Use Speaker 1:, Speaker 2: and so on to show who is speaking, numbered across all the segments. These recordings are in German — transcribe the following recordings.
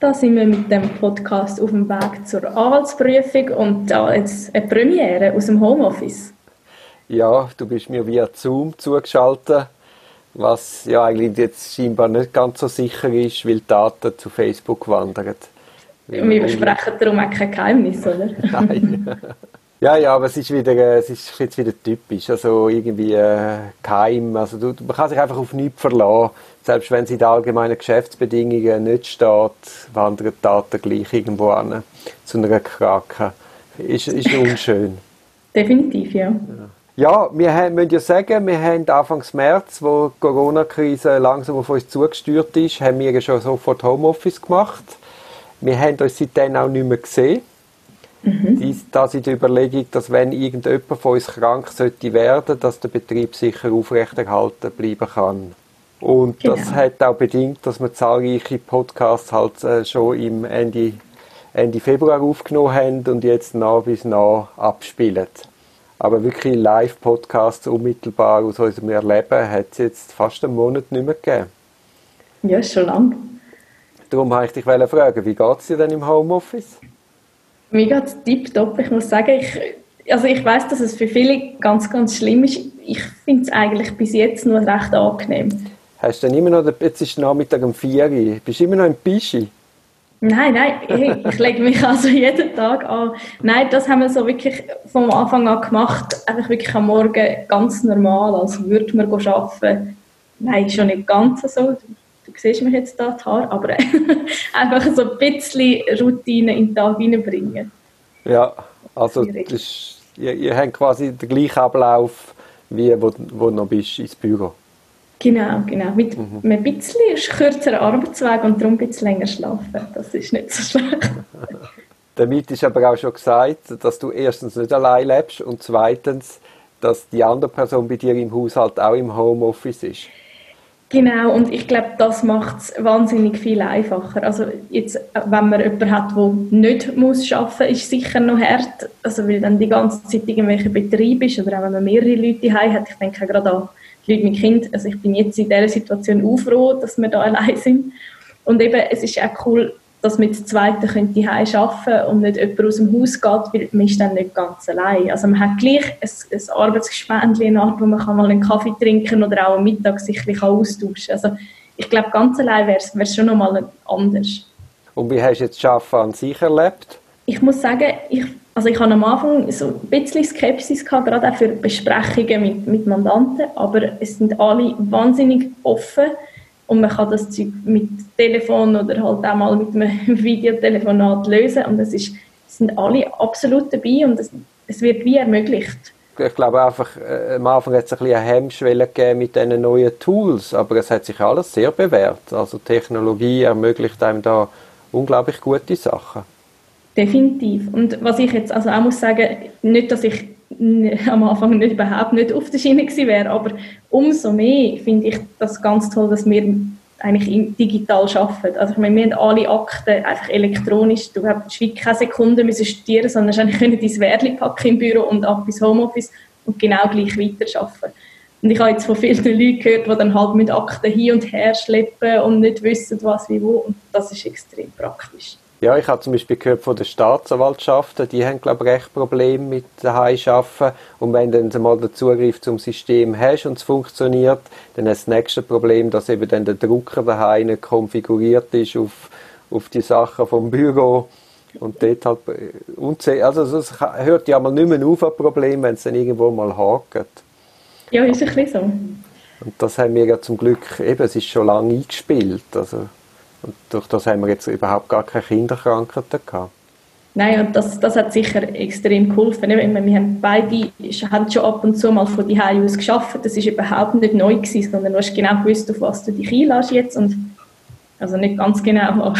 Speaker 1: Da sind wir mit dem Podcast auf dem Weg zur Anwaltsprüfung und da jetzt eine Premiere aus dem Homeoffice.
Speaker 2: Ja, du bist mir via Zoom zugeschaltet, was ja eigentlich jetzt scheinbar nicht ganz so sicher ist, weil die Daten zu Facebook wandern.
Speaker 1: Wir besprechen darum auch kein Geheimnis, oder?
Speaker 2: Nein. Ja, ja, aber es ist wieder, äh, es ist jetzt wieder typisch, also irgendwie äh, geheim, also du, man kann sich einfach auf nichts verlassen. Selbst wenn es in den allgemeinen Geschäftsbedingungen nicht steht, wandern die Daten gleich irgendwo an, zu einer Krake. Ist, ist unschön.
Speaker 1: Definitiv, ja.
Speaker 2: ja. Ja, wir haben, müssen ja sagen, wir haben Anfang März, wo die Corona-Krise langsam auf uns zugestürzt ist, haben wir schon sofort Homeoffice gemacht. Wir haben uns seitdem auch nicht mehr gesehen. Mhm. Dies, das in der Überlegung, dass wenn irgendjemand von uns krank sollte werden, dass der Betrieb sicher aufrechterhalten bleiben kann. Und genau. das hat auch bedingt, dass wir zahlreiche Podcasts halt äh, schon im Ende, Ende Februar aufgenommen haben und jetzt nach bis nach abspielen. Aber wirklich Live-Podcasts unmittelbar aus unserem Erleben hat es jetzt fast einen Monat nicht mehr gegeben.
Speaker 1: Ja, schon lang.
Speaker 2: Darum wollte ich dich fragen, wie geht es dir denn im Homeoffice?
Speaker 1: Mir geht es tipptopp. Ich muss sagen, ich, also ich weiß, dass es für viele ganz, ganz schlimm ist. Ich finde es eigentlich bis jetzt nur recht angenehm.
Speaker 2: Hast du denn immer noch, jetzt ist Nachmittag um 4 Uhr, bist du immer noch im Pischi?
Speaker 1: Nein, nein, ich, ich lege mich also jeden Tag an. Nein, das haben wir so wirklich vom Anfang an gemacht. Einfach wirklich am Morgen ganz normal, als würde man arbeiten. Nein, schon nicht ganz so du siehst mich jetzt da, die Haare, aber einfach so ein bisschen Routine in den Tag hineinbringen.
Speaker 2: Ja, also das, ihr, ihr habt quasi den gleichen Ablauf, wie wo, wo du noch bist ins Büro.
Speaker 1: Genau, genau. Mit mhm. einem bisschen kürzeren Arbeitsweg und darum ein bisschen länger schlafen. Das ist nicht so schlecht.
Speaker 2: Damit ist aber auch schon gesagt, dass du erstens nicht allein lebst und zweitens, dass die andere Person bei dir im Haushalt auch im Homeoffice ist.
Speaker 1: Genau, und ich glaube, das macht es wahnsinnig viel einfacher. Also jetzt, wenn man jemanden hat, der nicht muss arbeiten muss, ist es sicher noch hart. Also weil dann die ganze Zeit irgendwelche Betrieb ist oder auch wenn man mehrere Leute haben hat. Ich denke gerade an Leute mit Kind. Also ich bin jetzt in dieser Situation auch froh, dass wir da allein sind. Und eben, es ist auch cool, dass man das Zweite könnte arbeiten und nicht jemand aus dem Haus geht, weil man ist dann nicht ganz allein. Also man hat gleich ein, ein Arbeitsgespendchen, wo man kann mal einen Kaffee trinken oder auch am Mittag sich ein austauschen Also ich glaube, ganz allein wäre es schon nochmal anders.
Speaker 2: Und wie hast du jetzt Arbeiten an sich erlebt?
Speaker 1: Ich muss sagen, ich, also ich hatte am Anfang so ein bisschen Skepsis gehabt, gerade auch für Besprechungen mit, mit Mandanten, aber es sind alle wahnsinnig offen und man kann das Zeug mit Telefon oder halt auch mal mit einem Videotelefonat lösen und es ist, sind alle absolut dabei und es, es wird wie ermöglicht.
Speaker 2: Ich glaube einfach, äh, am Anfang hat es ein bisschen eine Hemmschwelle gegeben mit diesen neuen Tools, aber es hat sich alles sehr bewährt. Also Technologie ermöglicht einem da unglaublich gute Sachen.
Speaker 1: Definitiv. Und was ich jetzt also auch muss sagen, nicht, dass ich am Anfang nicht, überhaupt nicht auf der Schiene gewesen wäre, aber umso mehr finde ich das ganz toll, dass wir eigentlich digital arbeiten. Also ich meine, wir haben alle Akten einfach elektronisch. Du hast keine Sekunde müssen studieren, sondern hast eigentlich dein Wärli packen im Büro und ab ins Homeoffice und genau gleich weiterarbeiten. Und ich habe jetzt von vielen Leuten gehört, die dann halt mit Akten hin und her schleppen und nicht wissen, was wie wo. Und das ist extrem praktisch.
Speaker 2: Ja, ich habe zum Beispiel gehört von den Staatsanwaltschaften, die haben, glaube ich, recht Probleme mit daheim arbeiten. Und wenn dann mal den Zugriff zum System hast und es funktioniert, dann du das nächste Problem, dass eben dann der Drucker daheim nicht konfiguriert ist auf, auf die Sachen vom Büro. Und dort halt, also es hört ja mal nicht mehr auf, ein Problem, wenn es dann irgendwo mal hakt.
Speaker 1: Ja, ist ein bisschen so.
Speaker 2: Und das haben wir ja zum Glück, eben, es ist schon lange eingespielt, also und durch das haben wir jetzt überhaupt gar keine Kinderkrankheiten gehabt.
Speaker 1: Nein, und das, das hat sicher extrem geholfen. Wir haben beide haben schon ab und zu mal von die aus geschafft. Das ist überhaupt nicht neu gewesen, sondern du hast genau gewusst, auf was du dich einlässt jetzt. Und also nicht ganz genau, aber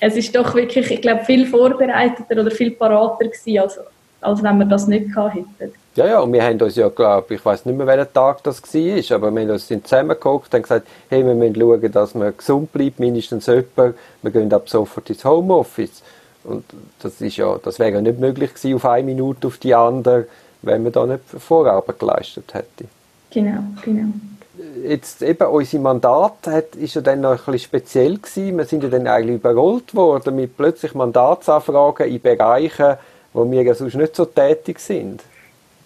Speaker 1: es ist doch wirklich, ich glaube, viel vorbereiteter oder viel parater gewesen, als, als wenn wir das nicht gehabt hätten.
Speaker 2: Ja, ja, und wir haben uns ja, glaube ich, weiß nicht mehr, welcher Tag das war, aber wir haben uns zusammengeguckt und gesagt, hey, wir müssen schauen, dass man gesund bleibt, mindestens jemand. Wir gehen ab sofort ins Homeoffice. Und das, ist ja, das wäre ja nicht möglich gewesen, auf eine Minute auf die andere, wenn man da nicht Vorarbeit geleistet hätte.
Speaker 1: Genau, genau.
Speaker 2: jetzt eben unser Mandat hat, ist ja dann noch ein bisschen speziell gewesen. Wir sind ja dann eigentlich überrollt worden mit plötzlich Mandatsanfragen in Bereichen, wo wir ja sonst nicht so tätig sind.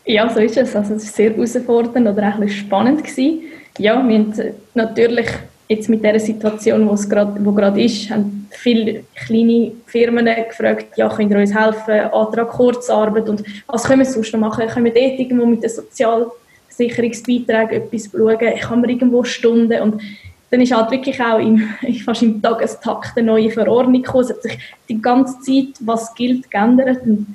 Speaker 1: Ja, so ist es. Also es war sehr herausfordernd oder auch ein bisschen spannend gewesen. Ja, wir haben natürlich jetzt mit der Situation, wo es gerade, wo gerade ist, haben viele kleine Firmen gefragt, ja, könnt ihr uns helfen, Antrag Kurzarbeit und was können wir sonst noch machen? Können wir dort irgendwo mit den Sozialsicherungsbeiträgen etwas schauen? Haben wir irgendwo Stunden? Und dann ist halt wirklich auch im, fast im Tagestakt eine neue Verordnung gekommen. Es hat sich die ganze Zeit, was gilt, geändert. Und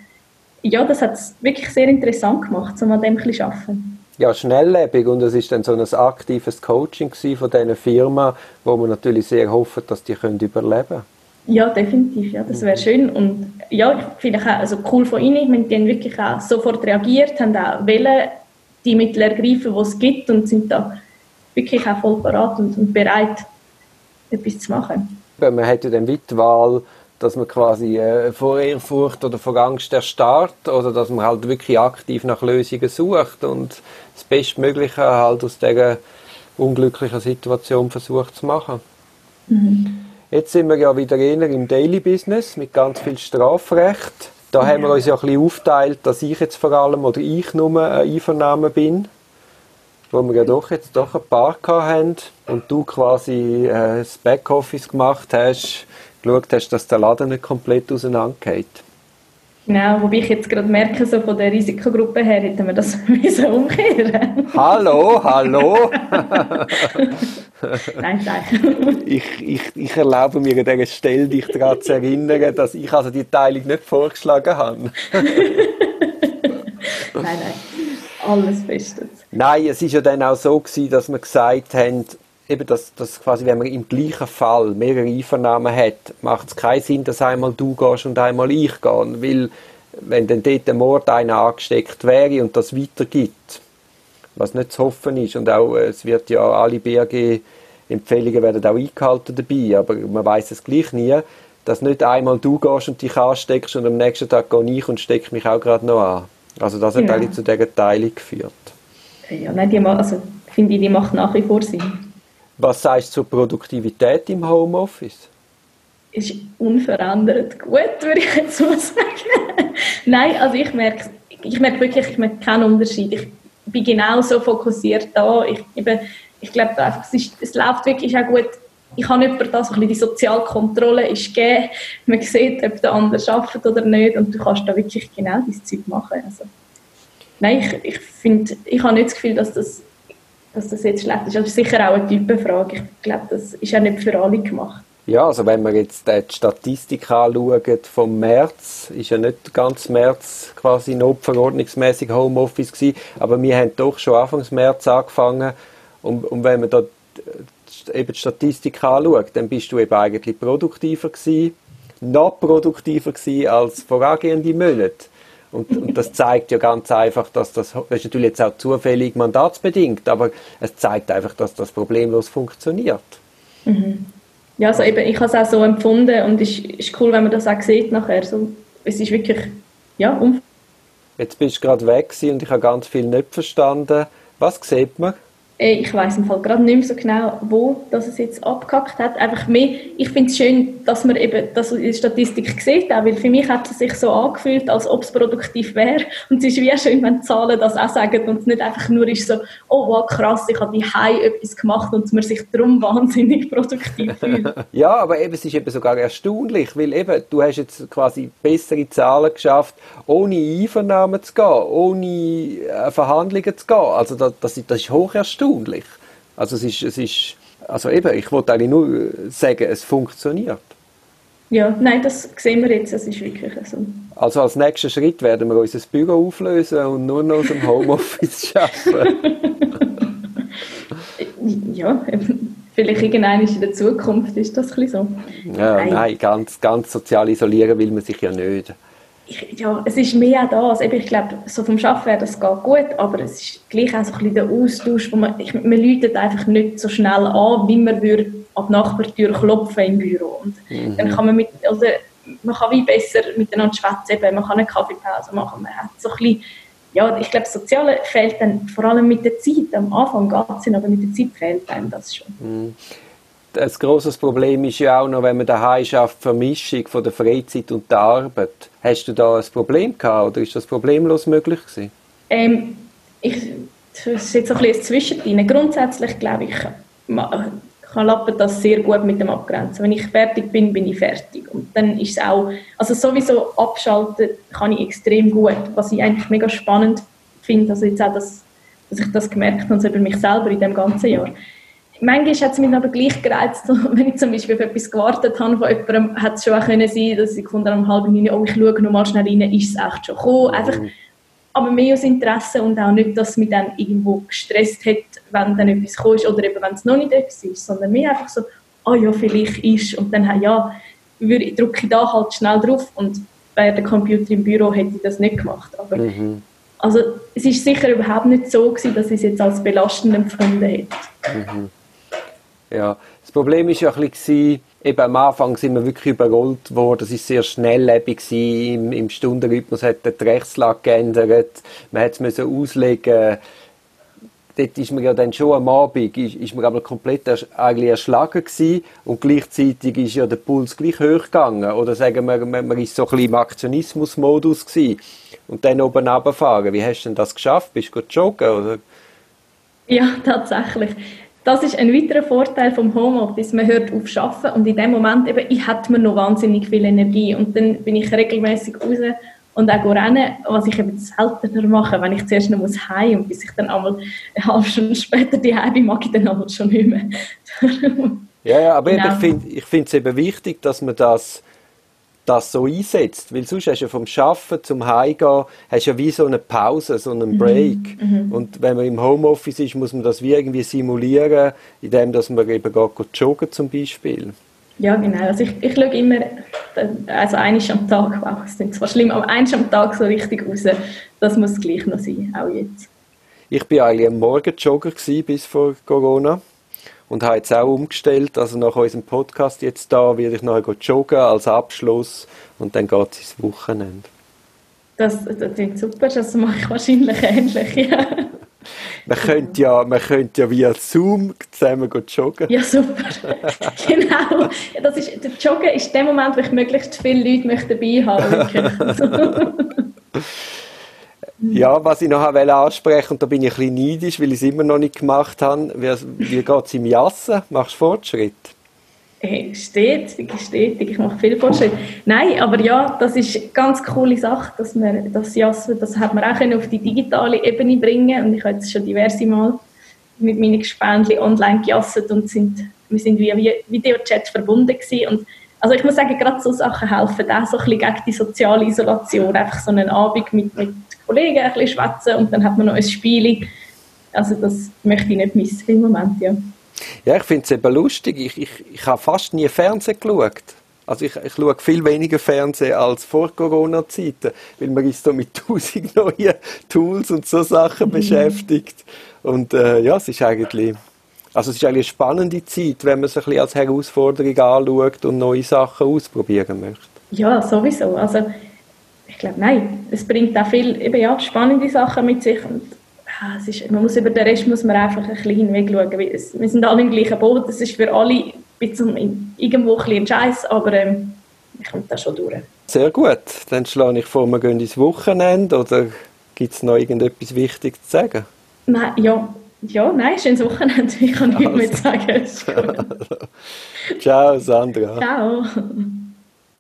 Speaker 1: ja, das hat es wirklich sehr interessant gemacht, um an dem zu arbeiten.
Speaker 2: Ja, schnelllebig. Und es ist dann so ein aktives Coaching von diesen Firma, wo man natürlich sehr hoffen, dass die können überleben.
Speaker 1: Ja, definitiv, ja, das wäre schön. Und ja, ich finde auch also cool von Ihnen, die haben wirklich auch sofort reagiert, haben auch wollen die Mittel ergreifen, die es gibt und sind da wirklich auch voll parat und, und bereit, etwas zu machen.
Speaker 2: Man hat ja dann die Wahl, dass man quasi äh, vor Ehrfurcht oder vor Angst erstarrt oder dass man halt wirklich aktiv nach Lösungen sucht und das Bestmögliche halt aus dieser unglücklichen Situation versucht zu machen. Mhm. Jetzt sind wir ja wieder eher im Daily Business mit ganz viel Strafrecht. Da ja. haben wir uns ja ein bisschen aufteilt, dass ich jetzt vor allem oder ich nur ein Einvernahmen bin, wo wir ja doch jetzt doch ein paar haben und du quasi äh, das Backoffice gemacht hast, geschaut hast, dass der Laden nicht komplett auseinandergeht.
Speaker 1: Genau, wobei ich jetzt gerade merke, so von der Risikogruppe her hätten wir das müssen umkehren
Speaker 2: Hallo, hallo!
Speaker 1: nein, nein.
Speaker 2: Ich, ich, ich erlaube mir an dieser Stelle, dich daran zu erinnern, dass ich also die Teilung nicht vorgeschlagen habe.
Speaker 1: nein, nein, alles bestens.
Speaker 2: Nein, es war ja dann auch so gewesen, dass wir gesagt haben, eben, dass, dass quasi, wenn man im gleichen Fall mehrere Einvernahmen hat, macht es keinen Sinn, dass einmal du gehst und einmal ich gehe. Weil, wenn dann dort der Mord einer angesteckt wäre und das weitergibt, was nicht zu hoffen ist, und auch, es wird ja alle BRG-Empfehlungen werden auch eingehalten dabei, aber man weiß es gleich nie, dass nicht einmal du gehst und dich ansteckst und am nächsten Tag gehe ich und stecke mich auch gerade noch an. Also das hat ja. eigentlich zu dieser Teilung geführt.
Speaker 1: Ja, nein, die, also, finde ich, die macht nach wie vor Sinn.
Speaker 2: Was sagst du zur Produktivität im Homeoffice?
Speaker 1: Ist unverändert gut, würde ich jetzt mal sagen. Nein, also ich merke, ich merke wirklich, ich merke keinen Unterschied. Ich bin genauso fokussiert da. Ich, eben, ich glaube, es, ist, es läuft wirklich auch gut. Ich habe nicht das, ein die Sozialkontrolle ist gegeben. Man sieht, ob der andere arbeitet oder nicht und du kannst da wirklich genau dieses Zeug machen. Also, nein, ich, ich finde, ich habe nicht das Gefühl, dass das dass das jetzt schlecht ist. Das ist sicher auch eine Typenfrage. Ich glaube, das ist ja nicht für alle gemacht.
Speaker 2: Ja, also wenn wir jetzt die Statistik anschauen vom März, ist ja nicht ganz März quasi notverordnungsmäßig Homeoffice gewesen, aber wir haben doch schon Anfang März angefangen und, und wenn man da eben die Statistik anschaut, dann bist du eben eigentlich produktiver gewesen, noch produktiver gewesen als vorangehende Monate. Und, und, das zeigt ja ganz einfach, dass das, das ist natürlich jetzt auch zufällig mandatsbedingt, aber es zeigt einfach, dass das problemlos funktioniert.
Speaker 1: Mhm. Ja, also eben, ich habe es auch so empfunden und es ist, ist cool, wenn man das auch sieht nachher. So, es ist wirklich, ja, um
Speaker 2: Jetzt bist du gerade weg und ich habe ganz viel nicht verstanden. Was sieht man?
Speaker 1: Äh, ich weiß im Fall gerade nicht mehr so genau, wo das es jetzt abgehackt hat. Einfach mehr, ich finde es schön, dass man eben das in der Statistik sieht, auch, weil für mich hat es sich so angefühlt, als ob es produktiv wäre. Und es ist wie schön, wenn die Zahlen das auch sagen und es nicht einfach nur ist so, oh wow, krass, ich habe High etwas gemacht und man sich darum wahnsinnig produktiv fühlt.
Speaker 2: ja, aber eben, es ist eben sogar erstaunlich, weil eben, du hast jetzt quasi bessere Zahlen geschafft, ohne Einvernahmen zu gehen, ohne äh, Verhandlungen zu gehen. Also das, das, das ist hoch erstaunlich erstaunlich. Also es ist, es ist also eben, ich wollte eigentlich nur sagen, es funktioniert.
Speaker 1: Ja, nein, das sehen wir jetzt, es ist wirklich so.
Speaker 2: Also als nächsten Schritt werden wir unser Büro auflösen und nur noch aus dem Homeoffice arbeiten.
Speaker 1: ja, vielleicht irgendwann in der Zukunft ist das ein so.
Speaker 2: Ja, nein, nein ganz, ganz sozial isolieren will man sich ja nicht
Speaker 1: ich, ja, es ist mehr das. ich glaube, so vom Arbeiten das geht gut, aber es ist gleich auch so ein bisschen der Austausch, wo man, ich, man läutet einfach nicht so schnell an, wie man würde an die Nachbartür klopfen im Büro. Und mhm. dann kann man mit, also, man kann wie besser miteinander schwätzen, man kann eine Kaffeepause machen, man hat so ein bisschen ja, ich glaube, das Soziale fehlt dann vor allem mit der Zeit. Am Anfang geht es aber mit der Zeit fehlt einem das schon. Mhm.
Speaker 2: Ein grosses Problem ist ja auch noch, wenn man daheim schafft, Vermischung von der Freizeit und der Arbeit. Hast du da ein Problem gehabt oder ist das problemlos möglich gewesen?
Speaker 1: Ähm, ich, das ist jetzt ein bisschen Zwischendrin. Grundsätzlich glaube ich, kann Lappen das sehr gut mit dem abgrenzen. Wenn ich fertig bin, bin ich fertig. Und dann ist es auch, also sowieso abschalten kann ich extrem gut, was ich eigentlich mega spannend finde, also jetzt auch, dass, dass ich das gemerkt habe, also über mich selber in dem ganzen Jahr manchmal hat es mich aber gleich gereizt, wenn ich zum Beispiel auf etwas gewartet habe von jemandem, hat es schon auch können sein, dass ich habe, um halb neun, oh, ich schaue noch mal schnell rein, ist es echt schon gekommen. Einfach, mhm. aber mehr aus Interesse und auch nicht, dass mich dann irgendwo gestresst hat, wenn dann etwas kommt oder eben, wenn es noch nicht etwas ist, sondern mehr einfach so, oh ja, vielleicht ist und dann, ja, drücke ich da halt schnell drauf und bei der Computer im Büro hätte ich das nicht gemacht. Aber mhm. Also es ist sicher überhaupt nicht so gewesen, dass ich es jetzt als belastend empfunden hätte. Mhm.
Speaker 2: Ja, das Problem ist ja ein bisschen, eben am Anfang sind wir wirklich überrollt worden, es war sehr schnelllebig im, im Stundenrhythmus hat die Rechtslage geändert, man hat es auslegen dort ist man ja dann schon am Abend, ist, ist man aber komplett eigentlich erschlagen gewesen und gleichzeitig ist ja der Puls gleich hoch gegangen. Oder sagen wir, man, man ist so ein bisschen im Aktionismus-Modus gewesen und dann oben runterfahren. Wie hast du denn das geschafft? Bist du joggen, oder?
Speaker 1: Ja, tatsächlich das ist ein weiterer Vorteil vom Homeoffice. Man hört auf Arbeiten und in dem Moment eben, ich hatte mir noch wahnsinnig viel Energie und dann bin ich regelmäßig raus und auch rennen, was ich eben seltener mache, wenn ich zuerst noch muss heim und bis ich dann einmal eine halbe Stunde später die bin, mag ich dann einmal schon nicht mehr.
Speaker 2: ja, ja, aber genau. ich finde es eben wichtig, dass man das das so einsetzt. Weil sonst hast du ja vom Arbeiten zum Heimgehen hast ja wie so eine Pause, so einen mhm. Break. Mhm. Und wenn man im Homeoffice ist, muss man das wie irgendwie simulieren, indem dass man eben geht, geht joggen zum Beispiel.
Speaker 1: Ja, genau. Also ich, ich schaue immer, also eines am Tag, wow, das ist zwar schlimm, aber eines am Tag so richtig raus. Das muss gleich noch sein, auch jetzt.
Speaker 2: Ich war eigentlich ein Morgenjogger bis vor Corona und habe jetzt auch umgestellt. Also nach unserem Podcast jetzt da werde ich nachher joggen als Abschluss und dann geht es ins Wochenende.
Speaker 1: Das, das klingt super, das mache ich wahrscheinlich ähnlich, ja.
Speaker 2: Man könnte ja, man könnte ja via Zoom zusammen joggen.
Speaker 1: Ja, super. genau. Das ist, der Joggen ist der Moment, wo ich möglichst viele Leute möchte dabei haben
Speaker 2: Ja, was ich noch ansprechen und da bin ich ein bisschen neidisch, weil ich es immer noch nicht gemacht habe. Wie, wie geht es im Jassen? Machst du Fortschritt?
Speaker 1: Hey, stetig, stetig. Ich mache viel Fortschritt. Nein, aber ja, das ist eine ganz coole Sache, dass man das Jassen, das hat man auch auf die digitale Ebene bringen und ich habe jetzt schon diverse Mal mit meinen Gespendli online gejasset und sind, wir sind via Videochat verbunden gewesen und also ich muss sagen, gerade so Sachen helfen auch so ein bisschen gegen die soziale Isolation. Einfach so einen Abend mit, mit Kollegen ein bisschen schwätzen und dann hat man noch ein Spiel. Also das möchte ich nicht missen im Moment, ja.
Speaker 2: Ja, ich finde es eben lustig. Ich, ich, ich habe fast nie Fernsehen geschaut. Also ich, ich schaue viel weniger Fernsehen als vor Corona-Zeiten, weil man ist so mit tausend neuen Tools und so Sachen mhm. beschäftigt. Und äh, ja, es ist eigentlich, also es ist eine spannende Zeit, wenn man es ein bisschen als Herausforderung anschaut und neue Sachen ausprobieren möchte.
Speaker 1: Ja, sowieso. Also ich glaube, nein, es bringt auch viel eben, ja, spannende Sachen mit sich und ja, es ist, man muss über den Rest muss man einfach ein bisschen hinweg schauen. Wir sind alle im gleichen Boot, das ist für alle irgendwo ein bisschen Scheiß, aber ähm, ich komme da schon durch.
Speaker 2: Sehr gut, dann schlage ich vor, wir gehen ins Wochenende oder gibt es noch irgendetwas Wichtiges zu sagen?
Speaker 1: Nein, ja, ja, nein, schönes Wochenende, ich kann nichts mehr sagen.
Speaker 2: Ciao, Sandra.
Speaker 1: Ciao.